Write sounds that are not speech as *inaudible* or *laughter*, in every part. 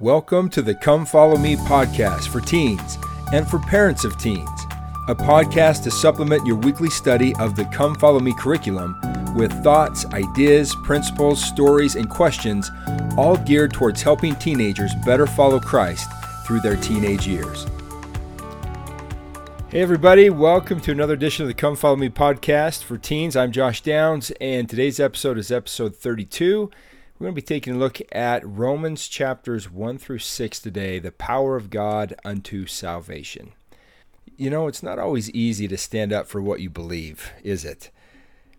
Welcome to the Come Follow Me podcast for teens and for parents of teens, a podcast to supplement your weekly study of the Come Follow Me curriculum with thoughts, ideas, principles, stories, and questions, all geared towards helping teenagers better follow Christ through their teenage years. Hey, everybody, welcome to another edition of the Come Follow Me podcast for teens. I'm Josh Downs, and today's episode is episode 32. We're going to be taking a look at Romans chapters 1 through 6 today, the power of God unto salvation. You know, it's not always easy to stand up for what you believe, is it?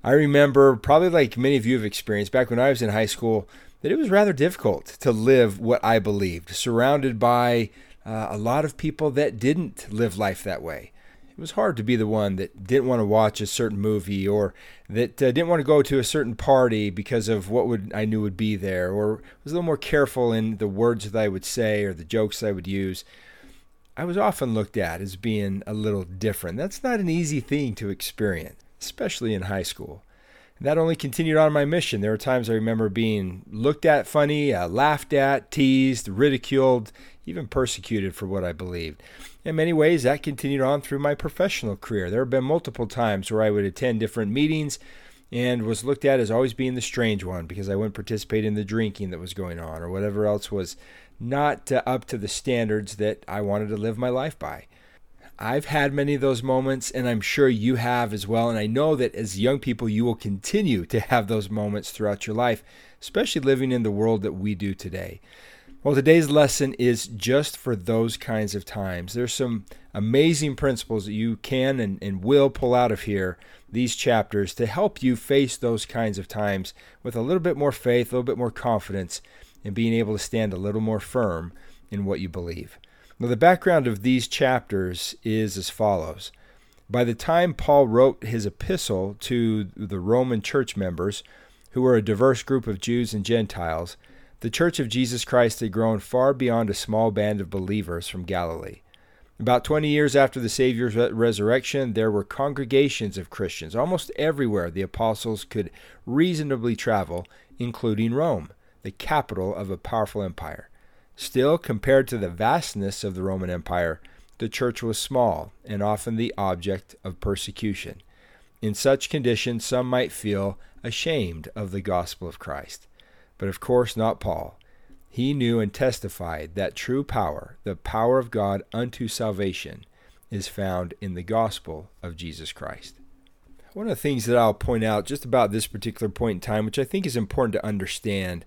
I remember, probably like many of you have experienced back when I was in high school, that it was rather difficult to live what I believed, surrounded by uh, a lot of people that didn't live life that way it was hard to be the one that didn't want to watch a certain movie or that uh, didn't want to go to a certain party because of what would I knew would be there or was a little more careful in the words that I would say or the jokes I would use. I was often looked at as being a little different. That's not an easy thing to experience, especially in high school. That only continued on my mission. There were times I remember being looked at funny, uh, laughed at, teased, ridiculed, even persecuted for what I believed. In many ways, that continued on through my professional career. There have been multiple times where I would attend different meetings and was looked at as always being the strange one because I wouldn't participate in the drinking that was going on or whatever else was not uh, up to the standards that I wanted to live my life by. I've had many of those moments, and I'm sure you have as well. And I know that as young people, you will continue to have those moments throughout your life, especially living in the world that we do today. Well, today's lesson is just for those kinds of times. There's some amazing principles that you can and, and will pull out of here, these chapters, to help you face those kinds of times with a little bit more faith, a little bit more confidence, and being able to stand a little more firm in what you believe. Now, the background of these chapters is as follows. By the time Paul wrote his epistle to the Roman church members, who were a diverse group of Jews and Gentiles, the Church of Jesus Christ had grown far beyond a small band of believers from Galilee. About 20 years after the Savior's resurrection, there were congregations of Christians almost everywhere the apostles could reasonably travel, including Rome, the capital of a powerful empire. Still, compared to the vastness of the Roman Empire, the church was small and often the object of persecution. In such conditions, some might feel ashamed of the gospel of Christ but of course not Paul. He knew and testified that true power, the power of God unto salvation, is found in the gospel of Jesus Christ. One of the things that I'll point out just about this particular point in time, which I think is important to understand,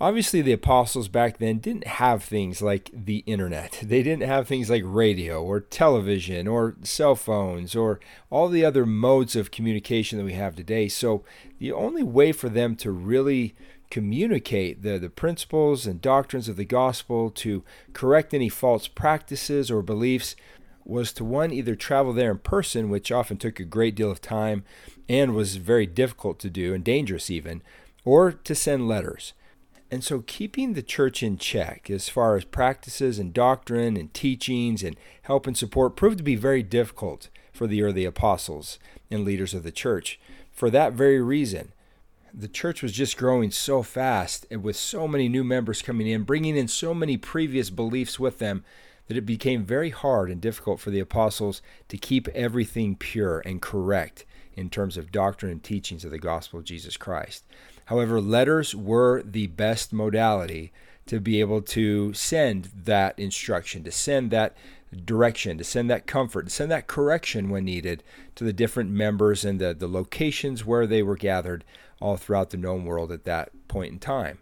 obviously the apostles back then didn't have things like the internet. *laughs* They didn't have things like radio or television or cell phones or all the other modes of communication that we have today. So the only way for them to really communicate the, the principles and doctrines of the gospel, to correct any false practices or beliefs, was to one, either travel there in person, which often took a great deal of time and was very difficult to do and dangerous even, or to send letters. And so, keeping the church in check as far as practices and doctrine and teachings and help and support proved to be very difficult for the early apostles and leaders of the church. For that very reason, the church was just growing so fast and with so many new members coming in, bringing in so many previous beliefs with them that it became very hard and difficult for the apostles to keep everything pure and correct in terms of doctrine and teachings of the gospel of Jesus Christ. However, letters were the best modality to be able to send that instruction, to send that direction, to send that comfort, to send that correction when needed to the different members and the, the locations where they were gathered all throughout the known world at that point in time.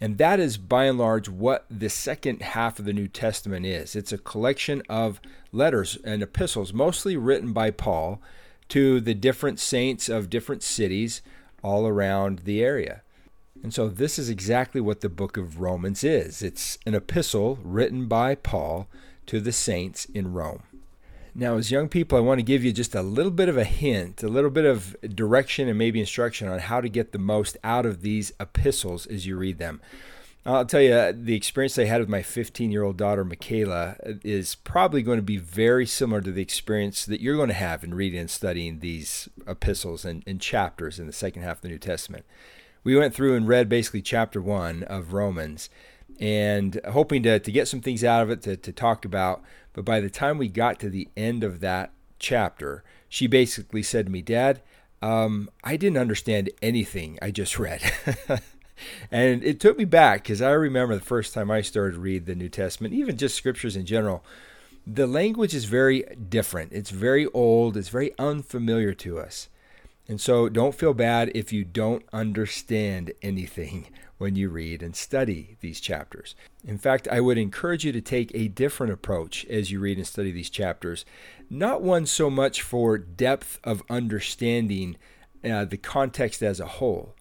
And that is by and large what the second half of the New Testament is. It's a collection of letters and epistles, mostly written by Paul to the different saints of different cities all around the area. And so this is exactly what the book of Romans is. It's an epistle written by Paul to the saints in Rome. Now, as young people, I want to give you just a little bit of a hint, a little bit of direction and maybe instruction on how to get the most out of these epistles as you read them. I'll tell you, the experience I had with my 15 year old daughter, Michaela, is probably going to be very similar to the experience that you're going to have in reading and studying these epistles and, and chapters in the second half of the New Testament. We went through and read basically chapter one of Romans, and hoping to, to get some things out of it to, to talk about. But by the time we got to the end of that chapter, she basically said to me, Dad, um, I didn't understand anything I just read. *laughs* and it took me back because I remember the first time I started to read the New Testament, even just scriptures in general. The language is very different. It's very old. It's very unfamiliar to us. And so don't feel bad if you don't understand anything *laughs* when you read and study these chapters. In fact, I would encourage you to take a different approach as you read and study these chapters, not one so much for depth of understanding uh, the context as a whole,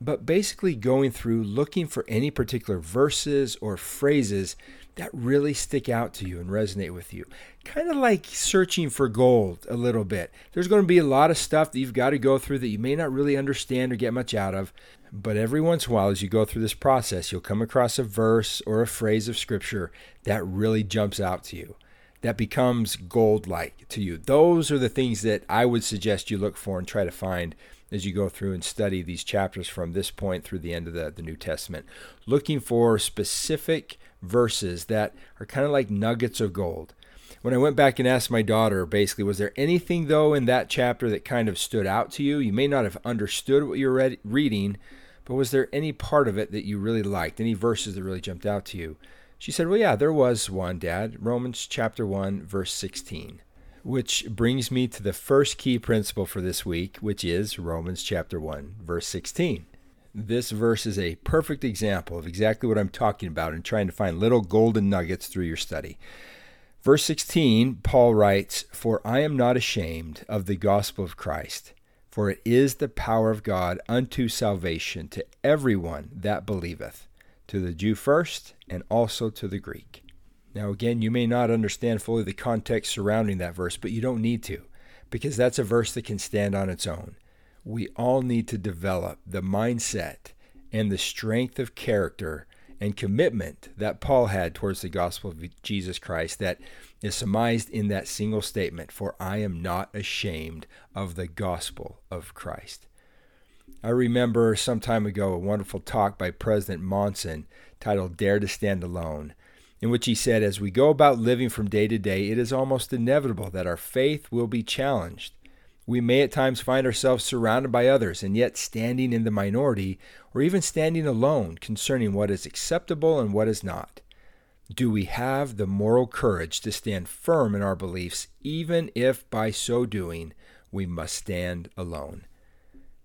but basically going through looking for any particular verses or phrases that really stick out to you and resonate with you. Kind of like searching for gold a little bit. There's going to be a lot of stuff that you've got to go through that you may not really understand or get much out of. But every once in a while, as you go through this process, you'll come across a verse or a phrase of scripture that really jumps out to you, that becomes gold like to you. Those are the things that I would suggest you look for and try to find as you go through and study these chapters from this point through the end of the, the New Testament. Looking for specific verses that are kind of like nuggets of gold. When I went back and asked my daughter, basically, was there anything though in that chapter that kind of stood out to you? You may not have understood what you were reading, but was there any part of it that you really liked? Any verses that really jumped out to you? She said, Well, yeah, there was one, Dad. Romans chapter 1, verse 16. Which brings me to the first key principle for this week, which is Romans chapter 1, verse 16. This verse is a perfect example of exactly what I'm talking about in trying to find little golden nuggets through your study. Verse 16, Paul writes, For I am not ashamed of the gospel of Christ for it is the power of God unto salvation to everyone that believeth, to the Jew first, and also to the Greek. Now, again, you may not understand fully the context surrounding that verse, but you don't need to, because that's a verse that can stand on its own. We all need to develop the mindset and the strength of character and commitment that Paul had towards the gospel of Jesus Christ that is surmised in that single statement For I am not ashamed of the gospel of Christ. I remember some time ago a wonderful talk by President Monson titled Dare to Stand Alone, in which he said, As we go about living from day to day, it is almost inevitable that our faith will be challenged. We may at times find ourselves surrounded by others and yet standing in the minority or even standing alone concerning what is acceptable and what is not. Do we have the moral courage to stand firm in our beliefs, even if by so doing we must stand alone?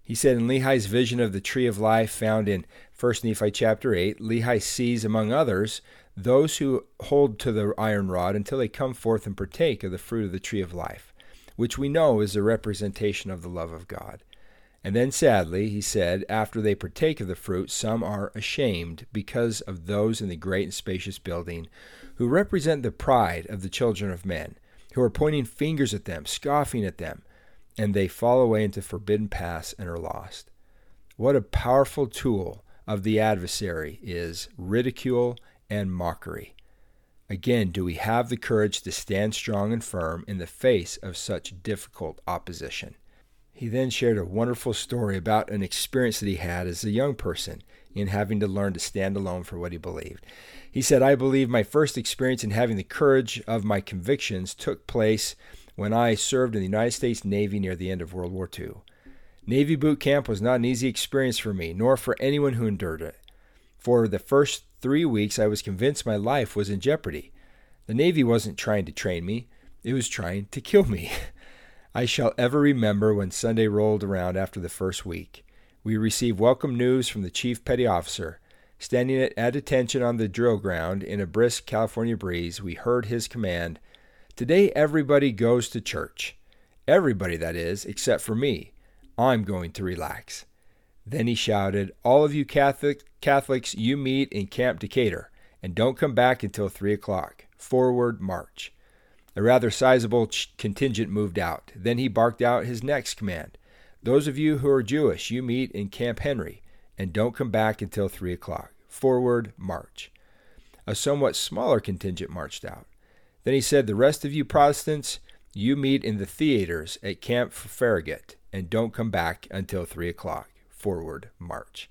He said in Lehi's vision of the tree of life found in 1 Nephi chapter 8, Lehi sees, among others, those who hold to the iron rod until they come forth and partake of the fruit of the tree of life which we know is a representation of the love of God. And then, sadly, he said, after they partake of the fruit, some are ashamed because of those in the great and spacious building who represent the pride of the children of men, who are pointing fingers at them, scoffing at them, and they fall away into forbidden paths and are lost. What a powerful tool of the adversary is ridicule and mockery. Again, do we have the courage to stand strong and firm in the face of such difficult opposition? He then shared a wonderful story about an experience that he had as a young person in having to learn to stand alone for what he believed. He said, I believe my first experience in having the courage of my convictions took place when I served in the United States Navy near the end of World War II. Navy boot camp was not an easy experience for me, nor for anyone who endured it. For the first three weeks, I was convinced my life was in jeopardy. The Navy wasn't trying to train me, it was trying to kill me. *laughs* I shall ever remember when Sunday rolled around after the first week. We received welcome news from the Chief Petty Officer. Standing at attention on the drill ground in a brisk California breeze, we heard his command Today everybody goes to church. Everybody, that is, except for me. I'm going to relax. Then he shouted, All of you Catholic, Catholics, you meet in Camp Decatur, and don't come back until 3 o'clock. Forward march. A rather sizable contingent moved out. Then he barked out his next command Those of you who are Jewish, you meet in Camp Henry, and don't come back until 3 o'clock. Forward march. A somewhat smaller contingent marched out. Then he said, The rest of you Protestants, you meet in the theaters at Camp Farragut, and don't come back until 3 o'clock forward march.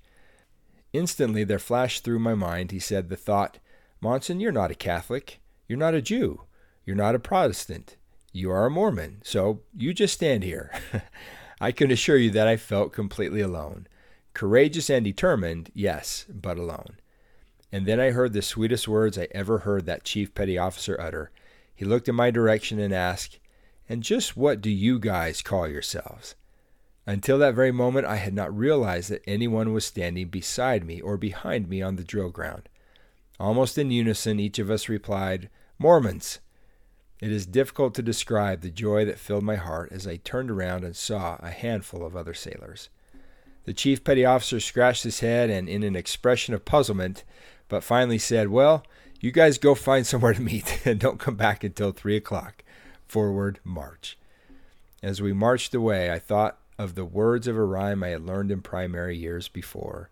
Instantly there flashed through my mind, he said, the thought, Monson, you're not a Catholic. You're not a Jew. You're not a Protestant. You are a Mormon. So you just stand here. *laughs* I can assure you that I felt completely alone. Courageous and determined, yes, but alone. And then I heard the sweetest words I ever heard that chief petty officer utter. He looked in my direction and asked, And just what do you guys call yourselves? Until that very moment, I had not realized that anyone was standing beside me or behind me on the drill ground. Almost in unison, each of us replied, Mormons. It is difficult to describe the joy that filled my heart as I turned around and saw a handful of other sailors. The chief petty officer scratched his head and, in an expression of puzzlement, but finally said, Well, you guys go find *laughs* somewhere to meet and don't come back until three o'clock. Forward, march. As we marched away, I thought of the words of a rhyme I had learned in primary years before,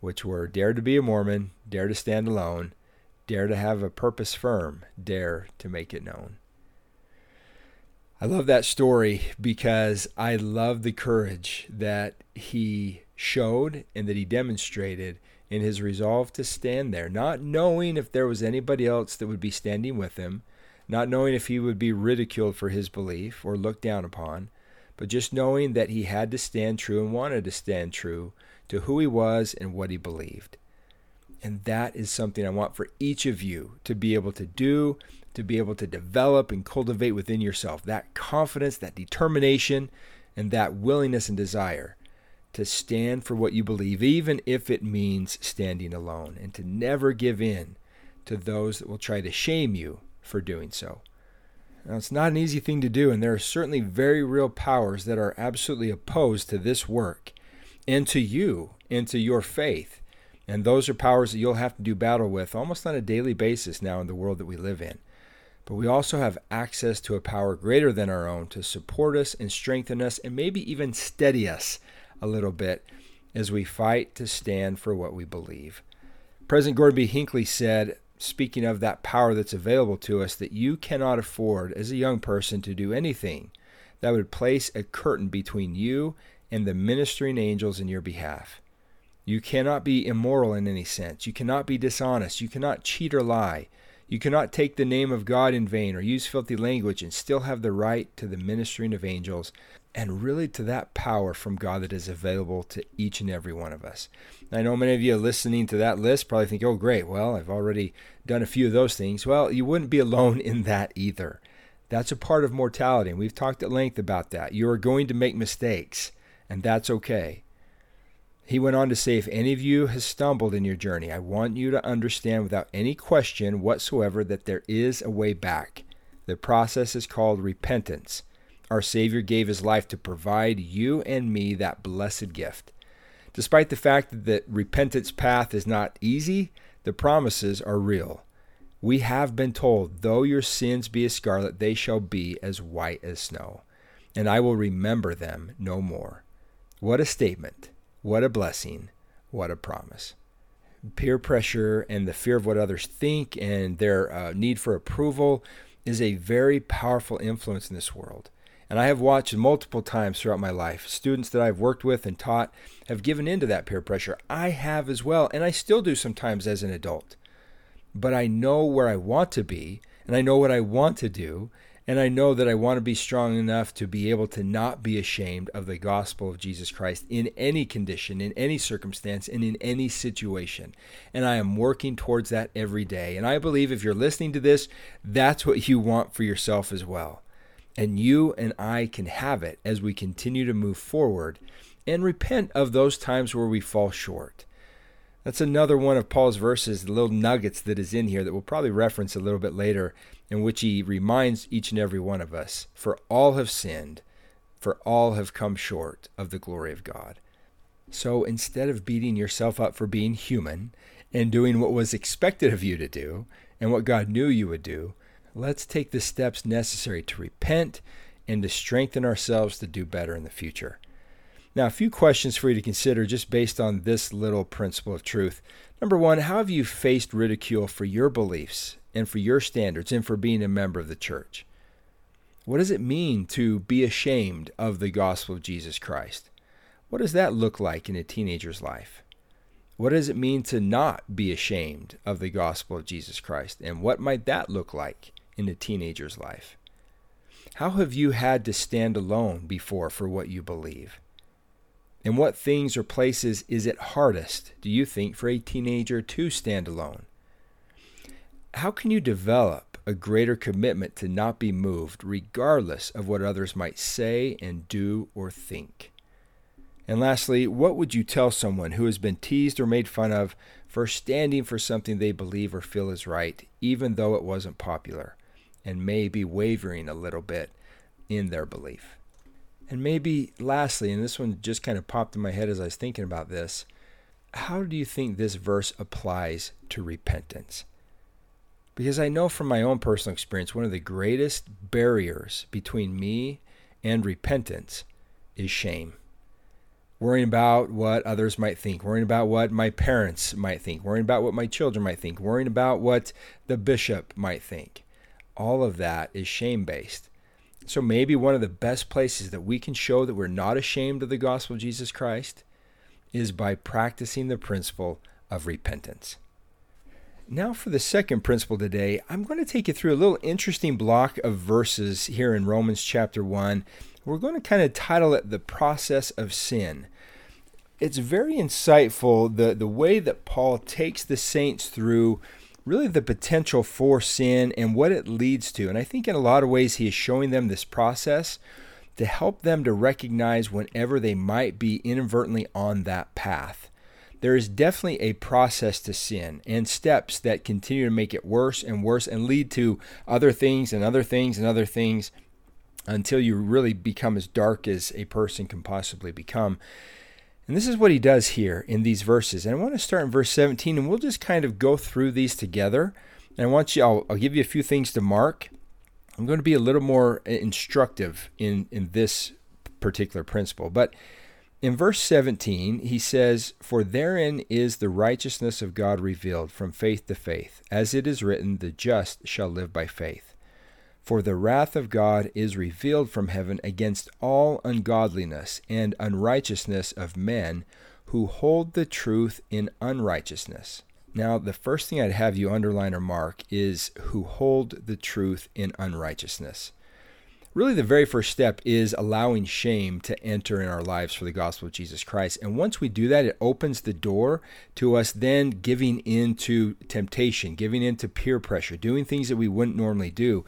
which were Dare to be a Mormon, dare to stand alone, dare to have a purpose firm, dare to make it known. I love that story because I love the courage that he showed and that he demonstrated in his resolve to stand there, not knowing if there was anybody else that would be standing with him, not knowing if he would be ridiculed for his belief or looked down upon, but just knowing that he had to stand true and wanted to stand true to who he was and what he believed. And that is something I want for each of you to be able to do, to be able to develop and cultivate within yourself that confidence, that determination, and that willingness and desire to stand for what you believe, even if it means standing alone, and to never give in to those that will try to shame you for doing so. Now, it's not an easy thing to do, and there are certainly very real powers that are absolutely opposed to this work and to you and to your faith. And those are powers that you'll have to do battle with almost on a daily basis now in the world that we live in. But we also have access to a power greater than our own to support us and strengthen us and maybe even steady us a little bit as we fight to stand for what we believe. President Gordon B. Hinckley said, speaking of that power that's available to us, that you cannot afford as a young person to do anything that would place a curtain between you and the ministering angels in your behalf. You cannot be immoral in any sense. You cannot be dishonest. You cannot cheat or lie. You cannot take the name of God in vain or use filthy language and still have the right to the ministering of angels and really to that power from God that is available to each and every one of us. I know many of you listening to that list probably think, oh, great, well, I've already done a few of those things. Well, you wouldn't be alone *laughs* in that either. That's a part of mortality, and we've talked at length about that. You are going to make mistakes, and that's okay. He went on to say, If any of you has stumbled in your journey, I want you to understand without any question whatsoever that there is a way back. The process is called repentance. Our Savior gave his life to provide you and me that blessed gift. Despite the fact that the repentance path is not easy, the promises are real. We have been told, though your sins be as scarlet, they shall be as white as snow, and I will remember them no more. What a statement! What a blessing! What a promise! Peer pressure and the fear of what others think and their uh, need for approval is a very powerful influence in this world. And I have watched multiple times throughout my life. Students that I've worked with and taught have given into that peer pressure. I have as well, and I still do sometimes as an adult. But I know where I want to be, and I know what I want to do, and I know that I want to be strong enough to be able to not be ashamed of the gospel of Jesus Christ in any condition, in any circumstance, and in any situation. And I am working towards that every day. And I believe if you're listening to this, that's what you want for yourself as well. And you and I can have it as we continue to move forward and repent of those times where we fall short. That's another one of Paul's verses, the little nuggets that is in here that we'll probably reference a little bit later, in which he reminds each and every one of us For all have sinned, for all have come short of the glory of God. So instead of beating yourself up for being human and doing what was expected of you to do and what God knew you would do, let's take the steps necessary to repent and to strengthen ourselves to do better in the future. Now, a few questions for you to consider just based on this little principle of truth. Number one, how have you faced ridicule for your beliefs and for your standards and for being a member of the church? What does it mean to be ashamed of the gospel of Jesus Christ? What does that look like in a teenager's life? What does it mean to not be ashamed of the gospel of Jesus Christ? And what might that look like in a teenager's life? How have you had to stand alone before for what you believe? And what things or places is it hardest, do you think, for a teenager to stand alone? How can you develop a greater commitment to not be moved, regardless of what others might say and do or think? And lastly, what would you tell someone who has been teased or made fun of for standing for something they believe or feel is right, even though it wasn't popular, and may be wavering a little bit in their belief? And maybe lastly, and this one just kind of popped in my head as I was thinking about this, how do you think this verse applies to repentance? Because I know from my own personal experience, one of the greatest barriers between me and repentance is shame. Worrying about what others might think, worrying about what my parents might think, worrying about what my children might think, worrying about what the bishop might think. All of that is shame based. So maybe one of the best places that we can show that we're not ashamed of the gospel of Jesus Christ is by practicing the principle of repentance. Now, for the second principle today, I'm going to take you through a little interesting block of verses here in Romans chapter 1. We're going to kind of title it The Process of Sin. It's very insightful the, the way that Paul takes the saints through really the potential for sin and what it leads to. And I think in a lot of ways he is showing them this process to help them to recognize whenever they might be inadvertently on that path. There is definitely a process to sin and steps that continue to make it worse and worse and lead to other things and other things and other things until you really become as dark as a person can possibly become. And this is what he does here in these verses. And I want to start in verse 17, and we'll just kind of go through these together. And I want you, I'll, I'll give you a few things to mark. I'm going to be a little more uh, instructive in, in this particular principle. But in verse 17, he says, For therein is the righteousness of God revealed from faith to faith. As it is written, the just shall live by faith. For the wrath of God is revealed from heaven against all ungodliness and unrighteousness of men who hold the truth in unrighteousness. Now, the first thing I'd have you underline or mark is who hold the truth in unrighteousness. Really, the very first step is allowing shame to enter in our lives for the gospel of Jesus Christ. And once we do that, it opens the door to us then giving in to temptation, giving in to peer pressure, doing things that we wouldn't normally do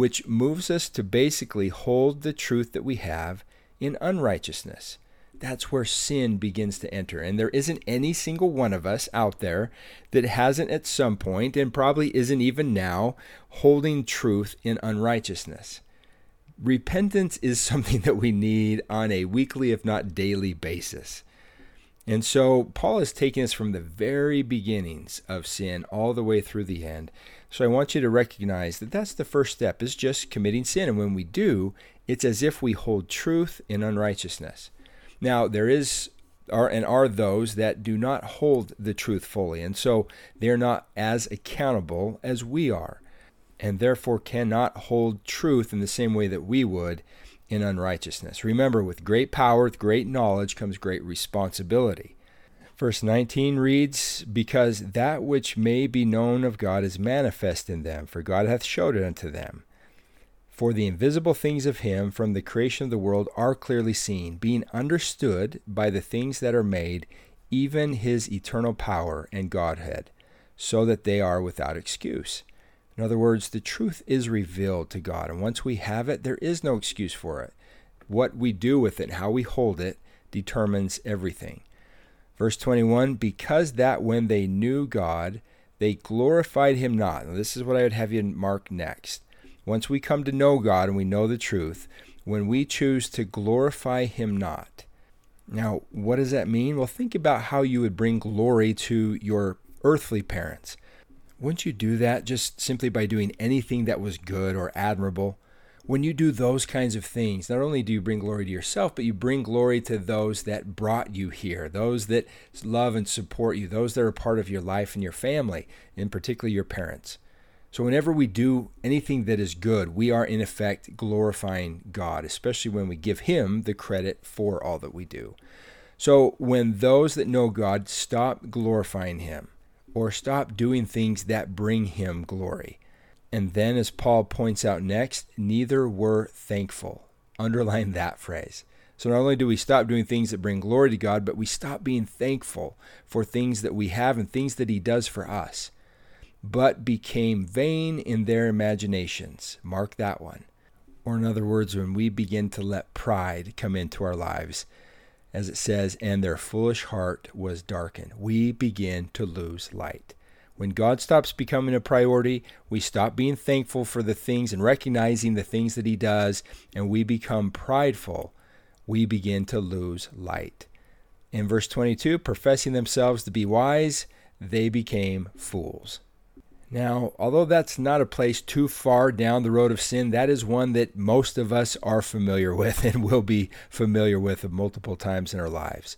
which moves us to basically hold the truth that we have in unrighteousness. That's where sin begins to enter. And there isn't any single one of us out there that hasn't at some point, and probably isn't even now, holding truth in unrighteousness. Repentance is *laughs* something that we need on a weekly, if not daily basis. And so Paul is taking us from the very beginnings of sin all the way through the end. So I want you to recognize that that's the first step is just committing sin and when we do, it's as if we hold truth in unrighteousness. Now, there is are and are those that do not hold the truth fully, and so they're not as accountable as we are, and therefore cannot hold truth in the same way that we would in unrighteousness. Remember, with great power, with great knowledge comes great responsibility. Verse 19 reads, Because that which may be known of God is manifest in them, for God hath showed it unto them. For the invisible things of him from the creation of the world are clearly seen, being understood by the things that are made, even his eternal power and Godhead, so that they are without excuse. In other words, the truth is revealed to God, and once we have it, there is no excuse for it. What we do with it, how we hold it, determines everything. Verse 21 Because that when they knew God, they glorified him not. Now, this is what I would have you mark next. Once we come to know God and we know the truth, when we choose to glorify him not. Now, what does that mean? Well, think about how you would bring glory to your earthly parents. Wouldn't you do that just simply by doing anything that was good or admirable? When you do those kinds of things, not only do you bring glory to yourself, but you bring glory to those that brought you here, those that love and support you, those that are part of your life and your family, in particular your parents. So, whenever we do anything that is good, we are in effect glorifying God, especially when we give Him the credit for all that we do. So when those that know God stop glorifying Him or stop doing things that bring Him glory, and then as Paul points out next, neither were thankful. Underline that phrase. So not only do we stop doing things that bring glory to God, but we stop being thankful for things that we have and things that He does for us, but became vain in their imaginations. Mark that one. Or, in other words, when we begin to let pride come into our lives, as it says, and their foolish heart was darkened, we begin to lose light. When God stops becoming a priority, we stop being thankful for the things and recognizing the things that He does, and we become prideful we begin to lose light. In verse 22, professing themselves to be wise, they became fools. Now, although that's not a place too far down the road of sin, that is one that most of us are familiar with *laughs* and will be familiar with multiple times in our lives.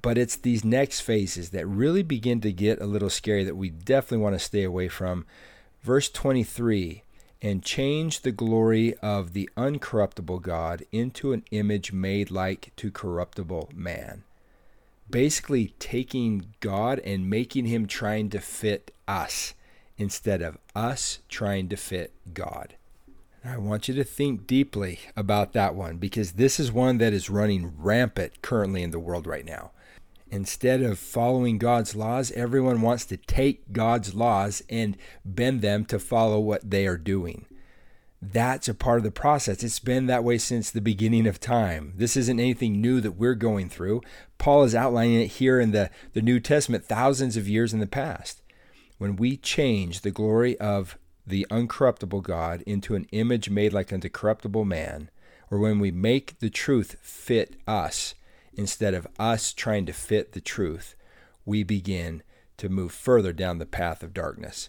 But it's these next phases that really begin to get a little scary that we definitely want to stay away from. Verse 23 and change the glory of the uncorruptible God into an image made like to corruptible man. Basically, taking God and making him trying to fit us instead of us trying to fit God. I want you to think deeply about that one because this is one that is running rampant currently in the world right now. Instead of following God's laws, everyone wants to take God's laws and bend them to follow what they are doing. That's a part of the process. It's been that way since the beginning of time. This isn't anything new that we're going through. Paul is outlining it here in the, the New Testament thousands of years in the past. When we change the glory of the uncorruptible God into an image made like unto corruptible man, or when we make the truth fit us, instead of us trying to fit the truth, we begin to move further down the path of darkness.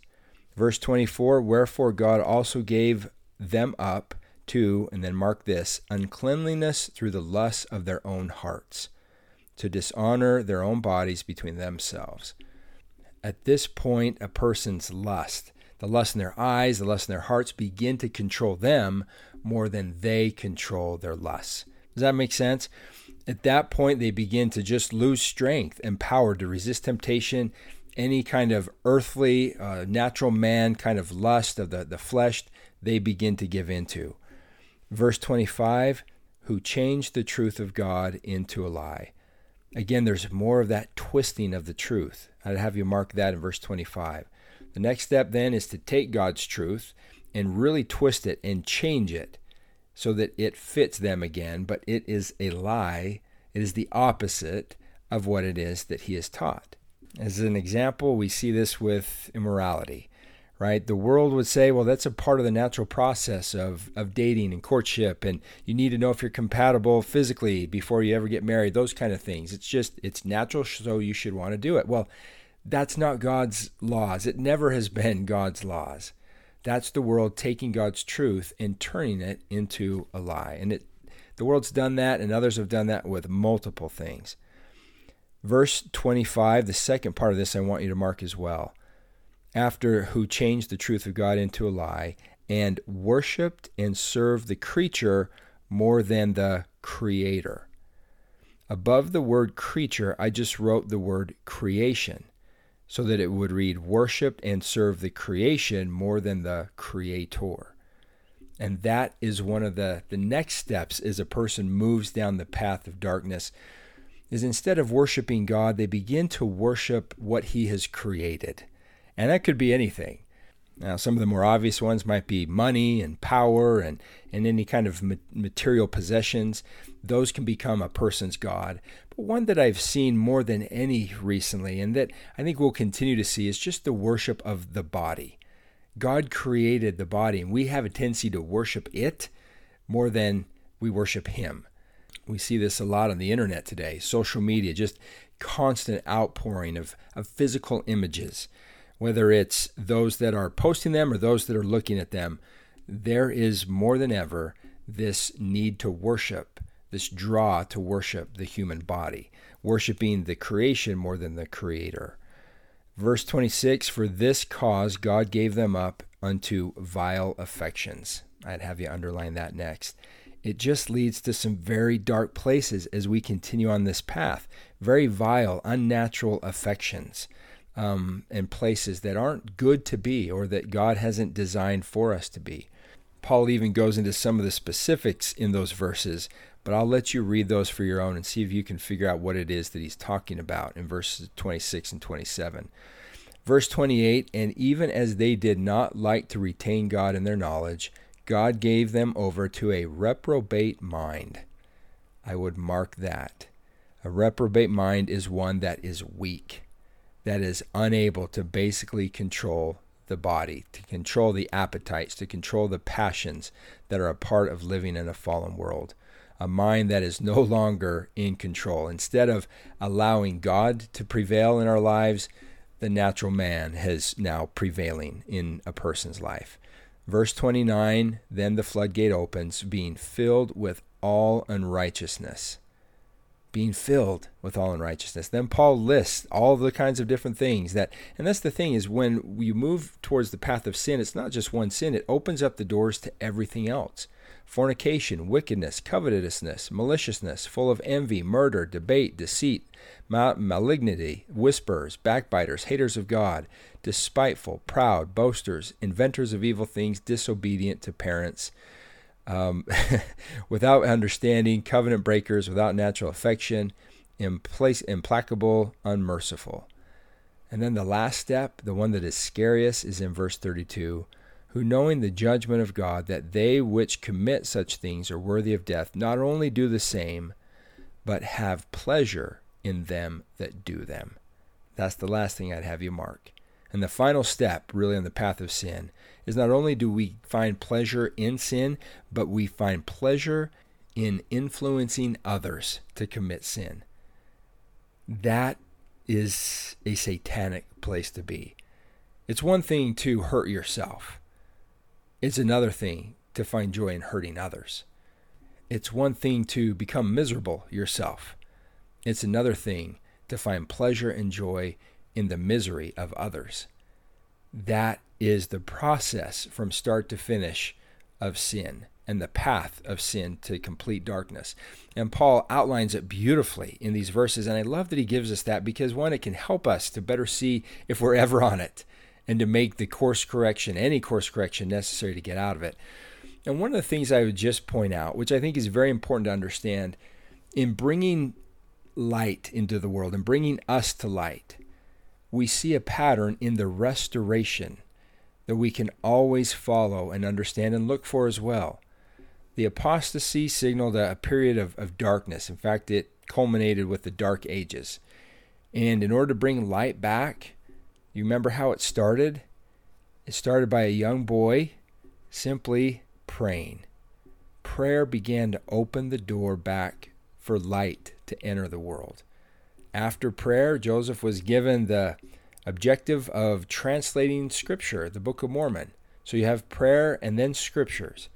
Verse 24 Wherefore God also gave them up to, and then mark this, uncleanliness through the lusts of their own hearts, to dishonor their own bodies between themselves. At this point, a person's lust, the lust in their eyes, the lust in their hearts, begin to control them more than they control their lusts. Does that make sense? At that point, they begin to just lose strength and power to resist temptation, any kind of earthly, uh, natural man kind of lust of the, the flesh, they begin to give into. Verse 25, who changed the truth of God into a lie. Again, there's more of that twisting of the truth. I'd have you mark that in verse 25. The next step then is to take God's truth and really twist it and change it so that it fits them again, but it is a lie. It is the opposite of what it is that he has taught. As an example, we see this with immorality, right? The world would say, well, that's a part of the natural process of, of dating and courtship, and you need to know if you're compatible physically before you ever get married, those kind of things. It's just, it's natural, so you should want to do it. Well, that's not God's laws. It never has *laughs* been God's laws. That's the world taking God's truth and turning it into a lie. And it, the world's done that, and others have done that with multiple things. Verse 25, the second part of this I want you to mark as well. After who changed the truth of God into a lie and worshiped and served the creature more than the creator. Above the word creature, I just wrote the word creation so that it would read, worshiped and serve the creation more than the creator. And that is one of the, the next steps as a person moves down the path of darkness, is instead of worshiping God, they begin to worship what he has created. And that could be anything. Now, some of the more obvious ones might be money and power and, and any kind of material possessions. Those can become a person's God. But one that I've seen more than any recently, and that I think we'll continue to see, is just the worship of the body. God created the body, and we have a tendency to worship it more than we worship Him. We see this a lot on the internet today, social media, just constant outpouring of, of physical images whether it's those that are posting them or those that are looking at them, there is more than ever this need to worship, this draw to worship the human body, worshiping the creation more than the creator. Verse 26 For this cause God gave them up unto vile affections. I'd have you underline that next. it just leads to some very dark places as we continue on this path. Very vile, unnatural affections um, and places that aren't good to be or that God hasn't designed for us to be. Paul even goes into some of the specifics in those verses, but I'll let you read those for your own and see if you can figure out what it is that he's talking about in verses 26 and 27. Verse 28 And even as they did not like to retain God in their knowledge, God gave them over to a reprobate mind. I would mark that. A reprobate mind is one that is weak, that is unable to basically control the body, to control the appetites, to control the passions that are a part of living in a fallen world. A mind that is no *laughs* longer in control. Instead of allowing God to prevail in our lives, the natural man has now prevailing in a person's life. Verse 29 Then the floodgate opens, being filled with all unrighteousness. Being filled with all unrighteousness. Then Paul lists all the kinds of different things that, and that's the thing is when you move towards the path of sin, it's not just one sin, it opens up the doors to everything else fornication, wickedness, covetousness, maliciousness, full of envy, murder, debate, deceit, malignity, whisperers, backbiters, haters of God, despiteful, proud, boasters, inventors of evil things, disobedient to parents, um, *laughs* without understanding, covenant breakers, without natural affection, implac- implacable, unmerciful. And then the last step, the one that is scariest, is in verse 32 who knowing the judgment of God, that they which commit such things are worthy of death, not only do the same, but have pleasure in them that do them. That's the last thing I'd have you mark. And the final step, really, on the path of sin, is not only do we find pleasure in sin, but we find pleasure in influencing others to commit sin. That is a satanic place to be. It's one thing to hurt yourself, it's another thing to find joy in hurting others. It's one thing to become miserable yourself. It's another thing to find pleasure and joy in the misery of others. That is the process from start to finish of sin and the path of sin to complete darkness. And Paul outlines it beautifully in these verses. And I love that he gives us that because, one, it can help us to better see if we're ever on it and to make the course correction, any course correction necessary to get out of it. And one of the things I would just point out, which I think is very important to understand, in bringing light into the world and bringing us to light, we see a pattern in the restoration that we can always follow and understand and look for as well. The apostasy signaled a, period of, of darkness. In fact, it culminated with the Dark Ages. And in order to bring light back, you remember how it started? It started by a young boy simply praying. Prayer began to open the door back for light to enter the world. After prayer, Joseph was given the objective of translating Scripture, the Book of Mormon. So you have prayer and then Scriptures.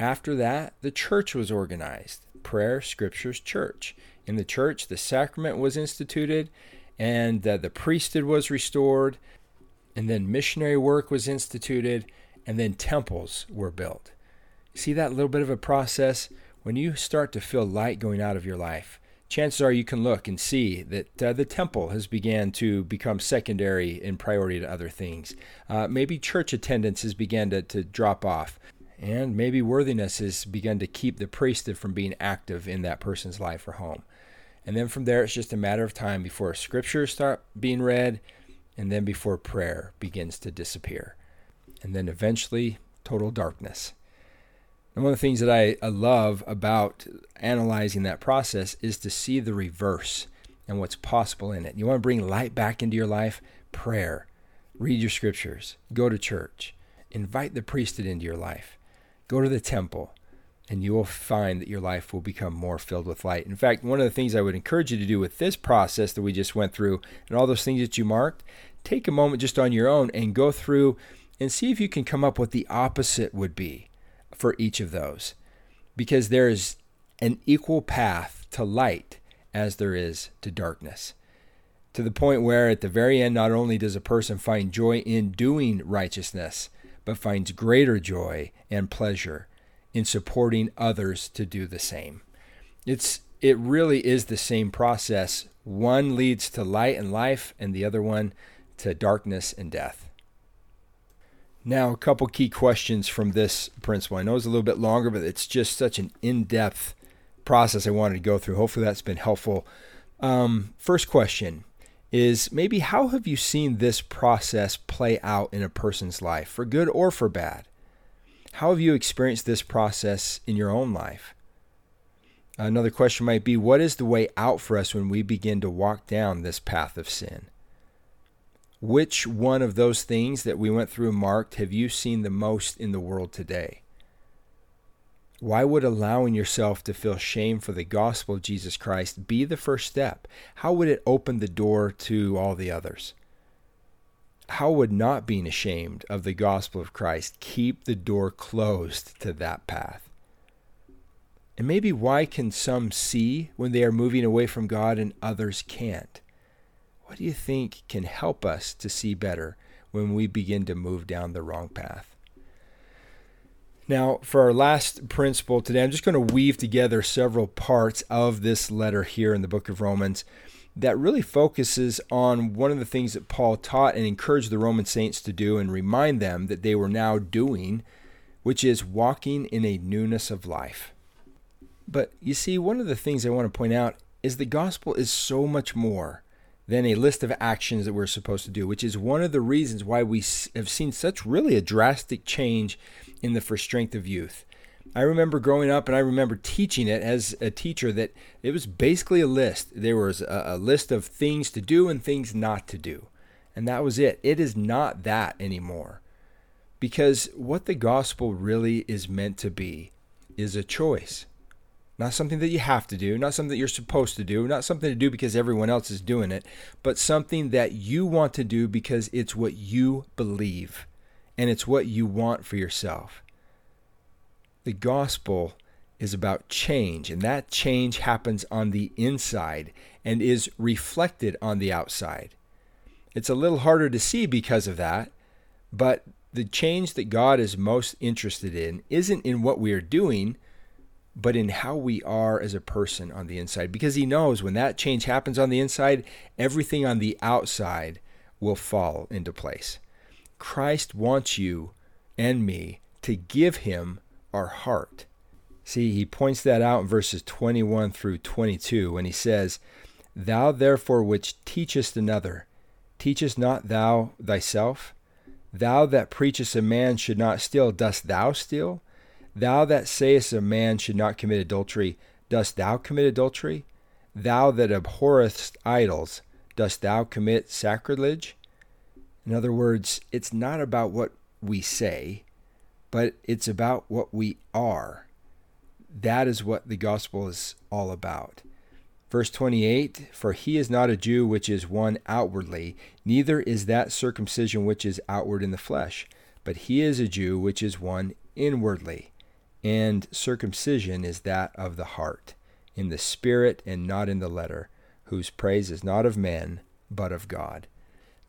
After that, the church was organized prayer, Scriptures, church. In the church, the sacrament was instituted, and uh, the priesthood was restored, and then missionary work was instituted, and then temples were built. See that little bit of a process? When you start to feel light going out of your life, chances are you can look and see that uh, the temple has began to become secondary in priority to other things. Uh, maybe church attendance has begun to, to drop off. And maybe worthiness has begun to keep the priesthood from being active in that person's life or home. And then from there, it's just a matter of time before scriptures start being read, and then before prayer begins to disappear. And then eventually, total darkness. And one of the things that I, I love about analyzing that process is to see the reverse and what's possible in it. You want to bring light back into your life? Prayer. Read your scriptures. Go to church. Invite the priesthood into your life. Go to the temple and you will find that your life will become more filled with light. In fact, one of the things I would encourage you to do with this process that we just went through and all those things that you marked, take a moment just on your own and go through and see if you can come up with the opposite would be for each of those. Because there is an equal path to light as there is to darkness. To the point where at the very end, not only does a person find joy in doing righteousness, but finds greater joy and pleasure in supporting others to do the same. It's it really is the same process. One leads to light and life and the other one to darkness and death. Now, a couple key questions from this principle. I know it's a little bit longer, but it's just such an in-depth process I wanted to go through. Hopefully that's been helpful. Um, first question is maybe how have you seen this process play out in a person's life, for good or for bad? How have you experienced this process in your own life? Another question might be what is the way out for us when we begin to walk down this path of sin? Which one of those things that we went through marked have you seen the most in the world today? Why would allowing yourself to feel shame for the gospel of Jesus Christ be the first step? How would it open the door to all the others? How would not being ashamed of the gospel of Christ keep the door closed to that path? And maybe why can some see when they are moving away from God and others can't? What do you think can help us to see better when we begin to move down the wrong path? Now, for our last principle today, I'm just going to weave together several parts of this letter here in the book of Romans that really focuses on one of the things that Paul taught and encouraged the Roman saints to do and remind them that they were now doing, which is walking in a newness of life. But you see, one of the things I want to point out is the gospel is so much more than a list of actions that we're supposed to do, which is one of the reasons why we have seen such really a drastic change in the For Strength of Youth. I remember growing up and I remember teaching it as a teacher that it was basically a list. There was a, a, list of things to do and things not to do. And that was it. It is not that anymore. Because what the gospel really is meant to be is a choice. Not something that you have to do, not something that you're supposed to do, not something to do because everyone else is doing it, but something that you want to do because it's what you believe and it's what you want for yourself. The gospel is about change, and that change happens on the inside and is reflected on the outside. It's a little harder to see because of that, but the change that God is most interested in isn't in what we are doing, but in how we are as a person on the inside. Because He knows when that change happens on the inside, everything on the outside will fall into place. Christ wants you and me to give him our heart. See, he points that out in verses 21 through 22 when he says, Thou therefore which teachest another, teachest not thou thyself? Thou that preachest a man should not steal, dost thou steal? Thou that sayest a man should not commit adultery, dost thou commit adultery? Thou that abhorrest idols, dost thou commit sacrilege? In other words, it's not about what we say, but it's about what we are. That is what the gospel is all about. Verse 28 For he is not a Jew which is one outwardly, neither is that circumcision which is outward in the flesh, but he is a Jew which is one inwardly. And circumcision is that of the heart, in the spirit and not in the letter, whose praise is not of men, but of God.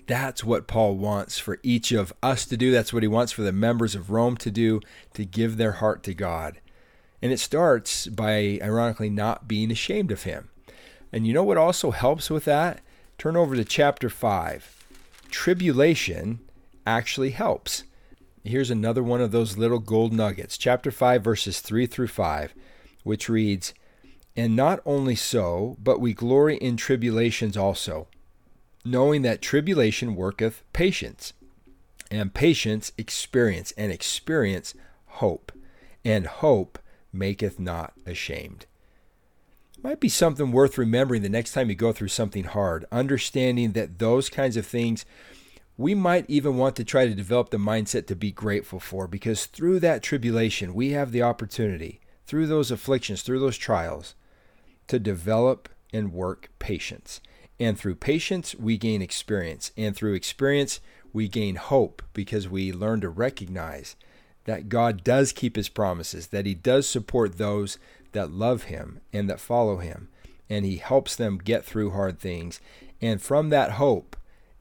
That's what Paul wants for each of us to do. That's what he wants for the members of Rome to do, to give their heart to God. And it starts by, ironically, not being ashamed of him. And you know what also helps with that? Turn over to chapter 5. Tribulation actually helps. Here's another one of those little gold nuggets. Chapter 5, verses 3 through 5, which reads, And not only so, but we glory in tribulations also knowing that tribulation worketh patience, and patience experience, and experience hope, and hope maketh not ashamed. Might be something worth remembering the next time you go through something hard, understanding that those kinds of things we might even want to try to develop the mindset to be grateful for because through that tribulation, we have the opportunity, through those afflictions, through those trials, to develop and work patience. And through patience, we gain experience. And through experience, we gain hope because we learn to recognize that God does keep his promises, that he does support those that love him and that follow him, and he helps them get through hard things. And from that hope,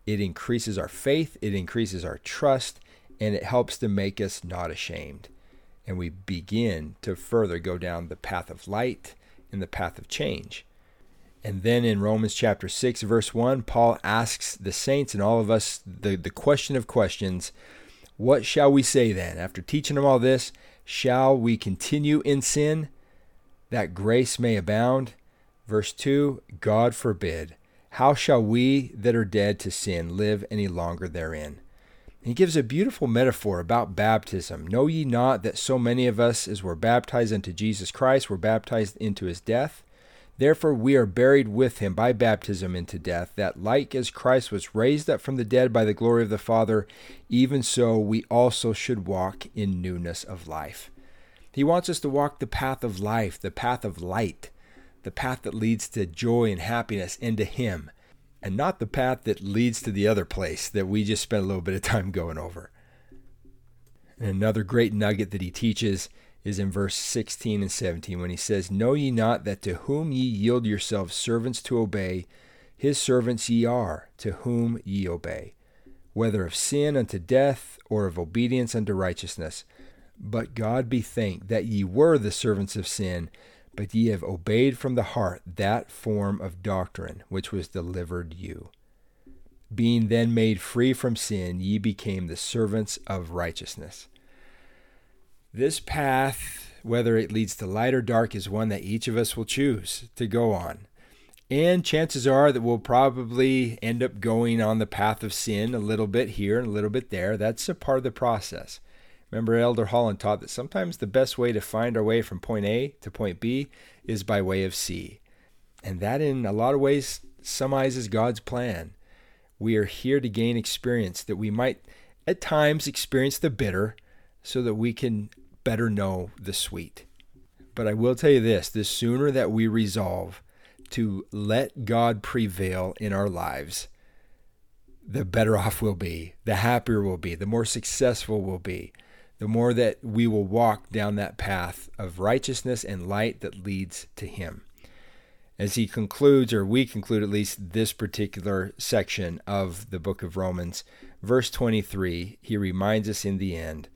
it increases our faith, it increases our trust, and it helps to make us not ashamed. and we begin to further go down the path of light and the path of change. And then in Romans chapter 6, verse 1, Paul asks the saints and all of us the, the question of questions What shall we say then? After teaching them all this, shall we continue in sin that grace may abound? Verse 2 God forbid. How shall we that are dead to sin live any longer therein? he gives a beautiful metaphor about baptism. Know ye not that so many of us as were baptized into Jesus Christ were baptized into his death? Therefore we are buried with him by baptism into death, that like as Christ was raised up from the dead by the glory of the Father, even so we also should walk in newness of life. He wants us to walk the path of life, the path of light, the path that leads to joy and happiness into him and not the path that leads to the other place that we just spent a little bit of time going over. And another great nugget that he teaches is in verse 16 and 17 when he says, Know ye not that to whom ye yield yourselves servants to obey, his servants ye are, to whom ye obey, whether of sin unto death or of obedience unto righteousness. But God be thanked that ye were the servants of sin, but ye have obeyed from the heart that form of doctrine which was delivered you. Being then made free from sin, ye became the servants of righteousness. This path, whether it leads to light or dark, is one that each of us will choose to go on. And chances are that we'll probably end up going on the path of sin a little bit here and a little bit there. That's a part of the process. Remember, Elder Holland taught that sometimes the best way to find our way from point A to point B is by way of C. And that, in a lot of ways, summarizes God's plan. We are here to gain experience that we might at times experience the bitter so that we can better know the sweet. But I will tell you this the sooner that we resolve to let God prevail in our lives, the better off we'll be, the happier we'll be, the more successful we'll be the more that we will walk down that path of righteousness and light that leads to Him. As he concludes, or we conclude at least this particular section of the book of Romans, verse 23, he reminds us in the end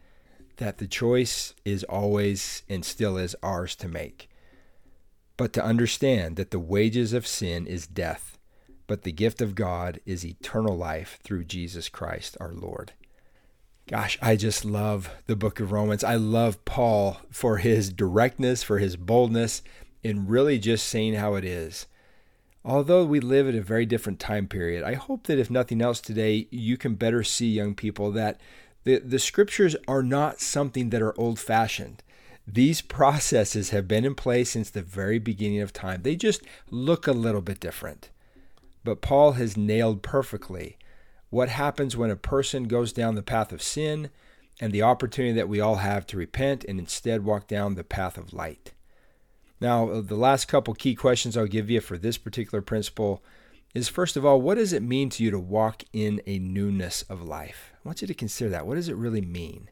that the choice is always and still is ours to make. But to understand that the wages of sin is death, but the gift of God is eternal life through Jesus Christ our Lord. Gosh, I just love the book of Romans. I love Paul for his directness, for his boldness, in really just saying how it is. Although we live at a very different time period, I hope that if nothing else today, you can better see, young people, that the, the scriptures are not something that are old fashioned. These processes have been in place since the very beginning of time. They just look a little bit different. But Paul has nailed perfectly what happens when a person goes down the path of sin and the opportunity that we all have to repent and instead walk down the path of light. Now, uh, the last couple key questions I'll give you for this particular principle is first of all, what does it mean to you to walk in a newness of life? I want you to consider that. What does it really mean?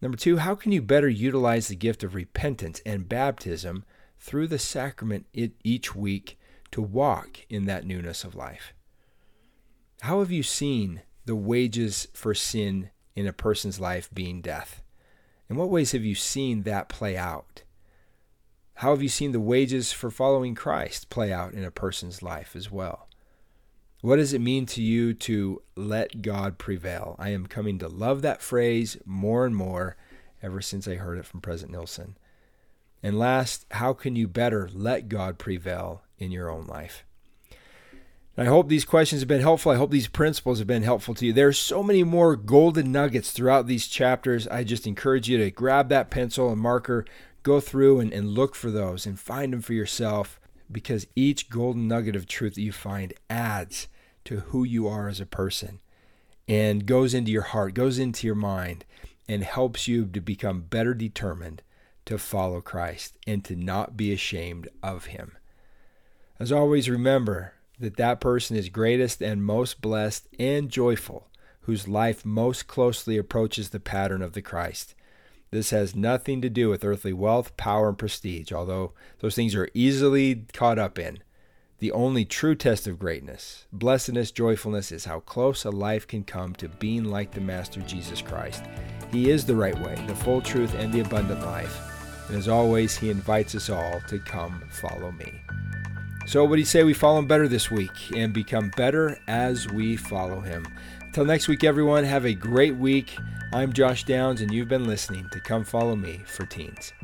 Number two, how can you better utilize the gift of repentance and baptism through the sacrament each week to walk in that newness of life? How have you seen the wages for sin in a person's life being death? In what ways have you seen that play out? How have you seen the wages for following Christ play out in a person's life as well? What does it mean to you to let God prevail? I am coming to love that phrase more and more ever since I heard it from President Nelson. And last, how can you better let God prevail in your own life? I hope these questions have been helpful. I hope these principles have been helpful to you. There are so many more golden nuggets throughout these chapters. I just encourage you to grab that pencil and marker, go through and, and look for those and find them for yourself because each golden nugget of truth that you find adds to who you are as a person and goes into your heart, goes into your mind, and helps you to become better determined to follow Christ and to not be ashamed of him. As always, remember that that person is greatest and most blessed and joyful, whose life most closely approaches the pattern of the Christ. This has nothing to do with earthly wealth, power, and prestige, although those things are easily caught up in. The only true test of greatness, blessedness, joyfulness is how close a life can come to being like the Master Jesus Christ. He is the right way, the full truth, and the abundant life. And as always, He invites us all to come follow me. So, what do you say we follow Him better this week and become better as we follow Him? Until next week, everyone, have a great week. I'm Josh Downs, and you've been listening to Come Follow Me for Teens.